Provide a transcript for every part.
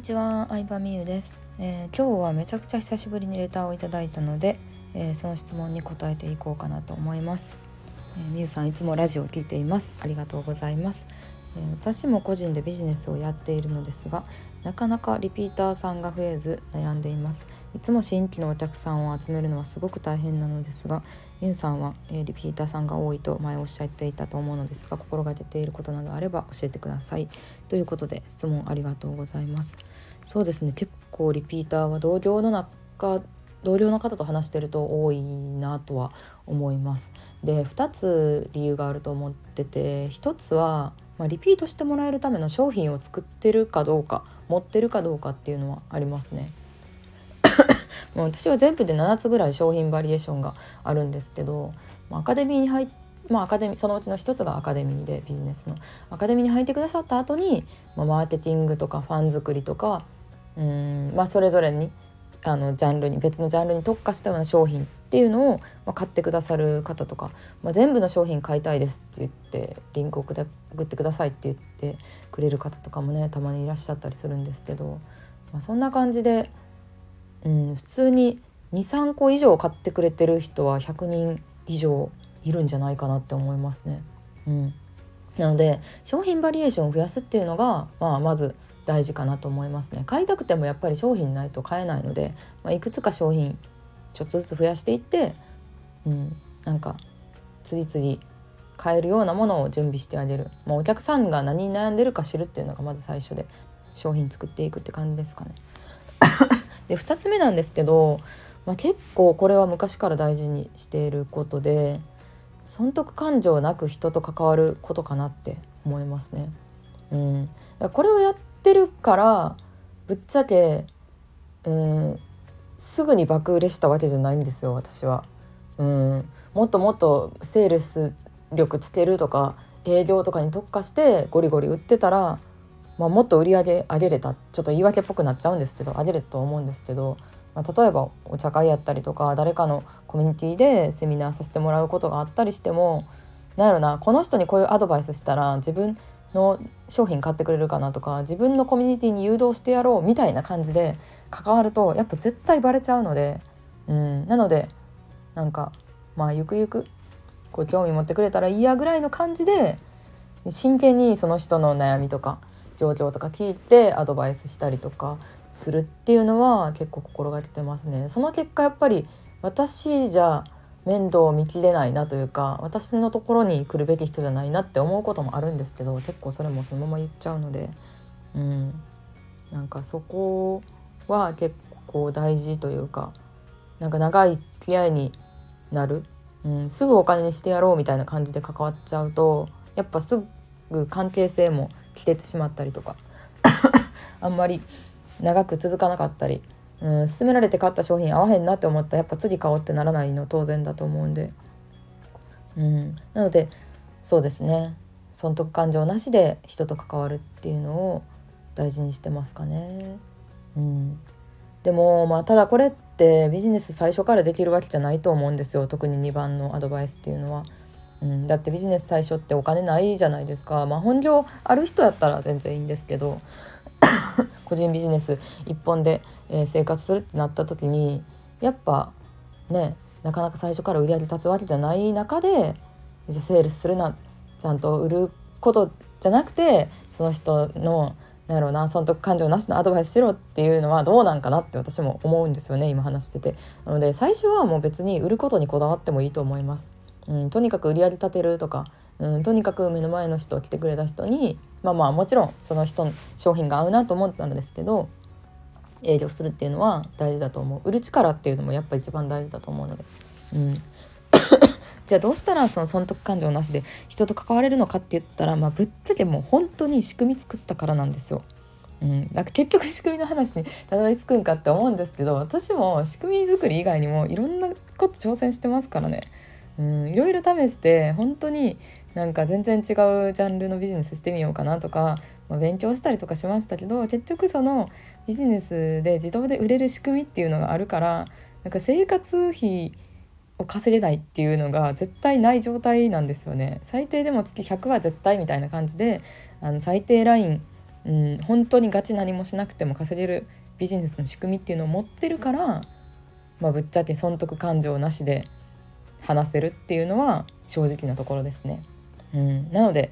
にちは、相葉美優です、えー、今日はめちゃくちゃ久しぶりにレターをいただいたので、えー、その質問に答えていこうかなと思います、えー、美優さんいつもラジオを聞いています。ありがとうございます、え私も個人でビジネスをやっているのですがなかなかリピーターさんが増えず悩んでいます。いつも新規のお客さんを集めるのはすごく大変なのですがみゆさんは、えー、リピーターさんが多いと前おっしゃっていたと思うのですが心がけていることなどあれば教えてください。ということで質問ありがとうございます。そうですね。結構リピーターは同僚の中同僚の方と話してると多いなとは思います。で2つ理由があると思ってて1つは、まあ、リピートしてもらえるための商品を作ってるかどうか持ってるかどうかっていうのはありますね。もう私は全部で7つぐらい商品バリエーションがあるんですけどアカデミーに入ってまあ、アカデミーそのうちの一つがアカデミーでビジネスの。アカデミーに入ってくださった後に、まあ、マーケティングとかファン作りとかうん、まあ、それぞれにあのジャンルに別のジャンルに特化したような商品っていうのを、まあ、買ってくださる方とか、まあ、全部の商品買いたいですって言ってリンクを送ってくださいって言ってくれる方とかもねたまにいらっしゃったりするんですけど、まあ、そんな感じでうん、普通に23個以上買ってくれてる人は100人以上いるんじゃないかなって思いますね。うん、なので商品バリエーションを増やすっていうのが、まあ、まず大事かなと思いますね。買いたくてもやっぱり商品ないと買えないので、まあ、いくつか商品ちょっとずつ増やしていって、うん、なんか次々買えるようなものを準備してあげる、まあ、お客さんが何に悩んでるか知るっていうのがまず最初で商品作っていくって感じですかね。で2つ目なんですけど、まあ、結構これは昔から大事にしていることで損得感情なく人と関わることかなって思いますね。うん、これをやってるからぶっちゃけ、うん、すぐに爆売れしたわけじゃないんですよ私は。うん、もっともっとセールス力つけるとか営業とかに特化してゴリゴリ売ってたらまあ、もっと売り上げ上げれたちょっと言い訳っぽくなっちゃうんですけど上げれたと思うんですけど、まあ、例えばお茶会やったりとか誰かのコミュニティでセミナーさせてもらうことがあったりしてもなんやろなこの人にこういうアドバイスしたら自分の商品買ってくれるかなとか自分のコミュニティに誘導してやろうみたいな感じで関わるとやっぱ絶対バレちゃうので、うん、なのでなんかまあゆくゆくこう興味持ってくれたらいいやぐらいの感じで真剣にその人の悩みとか状況とか聞いてアドバイスしたりとかするっていうのは結構心がけてますね。その結果やっぱり私じゃ面倒を見きれないなというか私のところに来るべき人じゃないなって思うこともあるんですけど結構それもそのまま言っちゃうのでうん。なんかそこは結構大事というかなんか長い付き合いになる、うん、すぐお金にしてやろうみたいな感じで関わっちゃうとやっぱすぐ関係性も切れてしまったりとか あんまり長く続かなかったり、うん、勧められて買った商品合わへんなって思ったらやっぱ次買おうってならないの当然だと思うんで、うん、なのでそうですね。損得感情なしで人と関わるっていうのを大事にしてますかね。うん、でもまあただこれってビジネス最初からできるわけじゃないと思うんですよ。特に2番のアドバイスっていうのは。うん、だってビジネス最初ってお金ないじゃないですか、まあ、本業ある人やったら全然いいんですけど。個人ビジネス一本で、え、生活するってなった時にやっぱねなかなか最初から売り上げ立つわけじゃない中でじゃセールスするなちゃんと売ることじゃなくてその人のなんやろうな損得感情なしのアドバイスしろっていうのはどうなんかなって私も思うんですよね今話してて。なので最初はもう別に売ることにこだわってもいいと思います。うん、とにかく売り上げ立てるとか、うん、とにかく目の前の人来てくれた人にまあまあもちろんその人の商品が合うなと思ったんですけど営業するっていうのは大事だと思う。売る力っていうのもやっぱ一番大事だと思うので、うん、じゃあどうしたらその損得感情なしで人と関われるのかって言ったら、まあ、ぶっちゃけもう本当に仕組み作ったからなんですよ。うん、だから結局仕組みの話にたどり着くんかって思うんですけど私も仕組み作り以外にもいろんなこと挑戦してますからね。うん。いろいろ試して本当になんか全然違うジャンルのビジネスしてみようかなとか、まあ、勉強したりとかしましたけど結局そのビジネスで自動で売れる仕組みっていうのがあるからなんか生活費を稼げないっていうのが絶対ない状態なんですよね最低でも月100は絶対みたいな感じであの最低ラインうん、本当にガチ何もしなくても稼げるビジネスの仕組みっていうのを持ってるから、まあ、ぶっちゃけ損得感情なしで話せるっていうのは正直なところですね。うん、なので、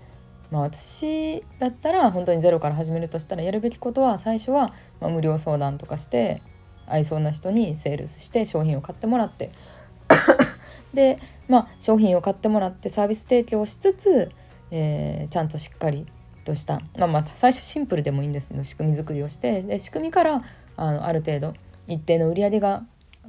まあ、私だったら本当にゼロから始めるとしたらやるべきことは最初は、ま、無料相談とかして合いそうな人にセールスして商品を買ってもらって。で、まあ、商品を買ってもらってサービス提供しつつ、えー、ちゃんとしっかりとした、まあ、まあ最初シンプルでもいいんですけど仕組み作りをしてで仕組みからあのある程度一定の売り上げが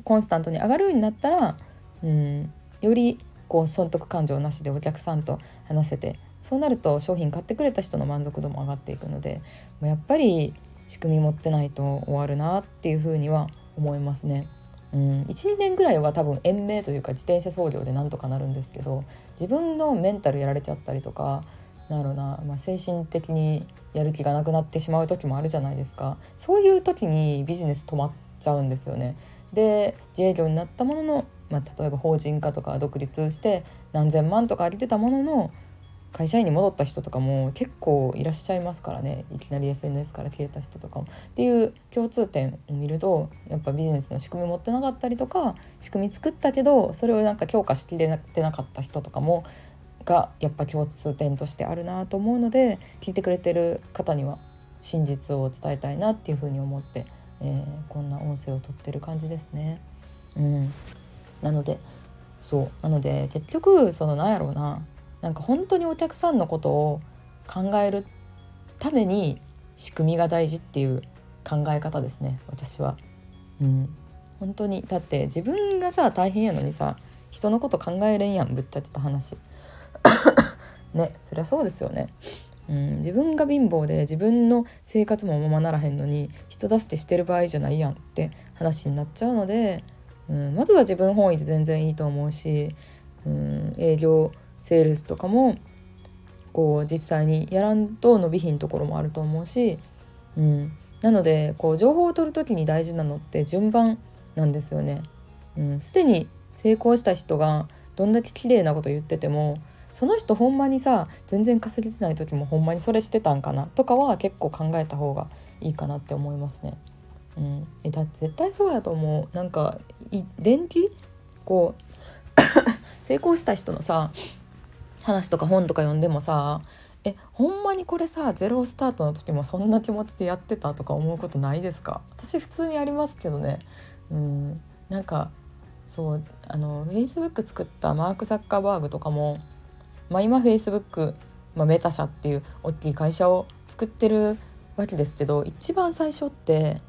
コンスタントに上がるようになったら、うん、よりこう損得感情なしでお客さんと話せてそうなると商品買ってくれた人の満足度も上がっていくのでやっぱり仕組み持ってないと終わるなっていうふうには思いますね。うん、12年ぐらいは多分延命というか自転車操業でなんとかなるんですけど自分のメンタルやられちゃったりとかなるな、まあ、精神的にやる気がなくなってしまう時もあるじゃないですかそういう時にビジネス止まっちゃうんですよね。で自営業になったものの、まあ、例えば法人化とか独立して何千万とかあげてたものの会社員に戻った人とかも結構いらっしゃいますからねいきなり SNS から消えた人とかも。っていう共通点を見るとやっぱビジネスの仕組み持ってなかったりとか仕組み作ったけどそれをなんか強化しきれてなかった人とかもがやっぱ共通点としてあるなと思うので聞いてくれてる方には真実を伝えたいなっていうふうに思って、えー、こんな音声をとってる感じですね。うん、なのでそうなので結局そのなんやろうななんか本当にお客さんのことを考えるために仕組みが大事っていう考え方ですね私は。うん、本当にだって自分がさ大変やのにさ人のこと考えれんやんぶっちゃけた話。ねそりゃそうですよね。うん、自分が貧乏で自分の生活もままならへんのに人助けしてる場合じゃないやんって話になっちゃうので、うん、まずは自分本位で全然いいと思うし、うん、営業セールスとかもこう実際にやらんと伸びひんところもあると思うし、うん、なのでこう情報を取る時に大事なのって順番なんですよね。うん、でに成功した人がどんだけ綺麗なこと言っててもその人ほんまにさ全然稼げてない時もほんまにそれしてたんかなとかは結構考えた方がいいかなって思いますね。うん、えだって絶対そうやと思う。なんか電気こう 成功した人のさ話とか本とか読んでもさえほんまにこれさゼロスタートの時もそんな気持ちでやってたとか思うことないですか？私普通にありますけどね。うん。なんかそうあのフェイスブック作ったマーク・ザッカーバーグとかも、まあ、今フェイスブック、まあ、メタ社っていう大きい会社を作ってるわけですけど一番最初って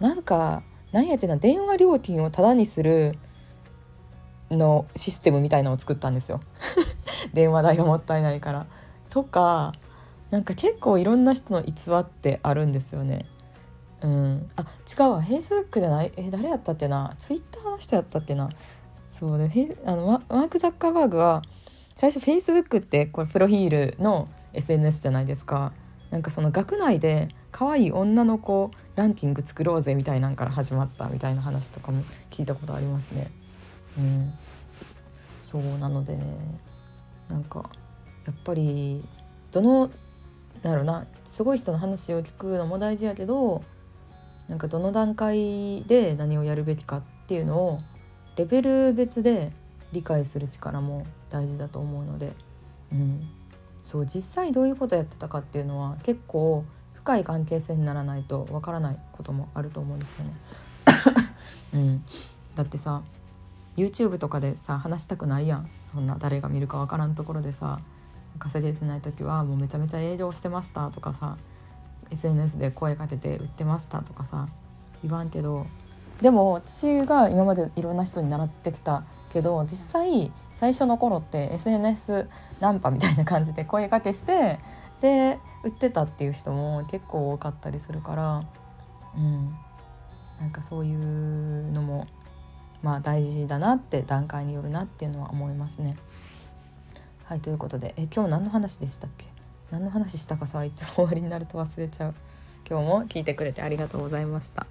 なんか何やってな電話料金をタダにするのシステムみたいなのを作ったんですよ。電話代がもったいないから。とかなんか結構いろんな人の逸話ってあるんですよね。うん、あ違うわ。フェイスブックじゃない？え誰やったっけな？ツイッターの人やったっけな？そう。であのマーク・ザッカーバーグは最初フェイスブックってこれプロフィールの SNS じゃないですか。なんかその学内で可愛い女の子ランキング作ろうぜみたいなんから始まったみたいな話とかも聞いたことありますね。うん、そうなのでね。なんかやっぱりどのだろな。すごい人の話を聞くのも大事やけどなんかどの段階で何をやるべきかっていうのをレベル別で理解する力も大事だと思うので、うん、そう実際どういうことやってたかっていうのは結構深い関係性にならないとわからないこともあると思うんですよね。うん、だってさ YouTube とかでさ話したくないやんそんな誰が見るかわからんところでさ稼げてない時はもうめちゃめちゃ営業してましたとかさ SNS で声かけて売ってましたとかさ言わんけどでも私が今までいろんな人に習ってきたけど実際最初の頃って SNS ナンパみたいな感じで声かけしてで売ってたっていう人も結構多かったりするからうんなんかそういうのもまあ大事だなって段階によるなっていうのは思いますね。はいということでえ今日何の話でしたっけ？何の話したかさいつも終わりになると忘れちゃう。今日も聞いてくれてありがとうございました。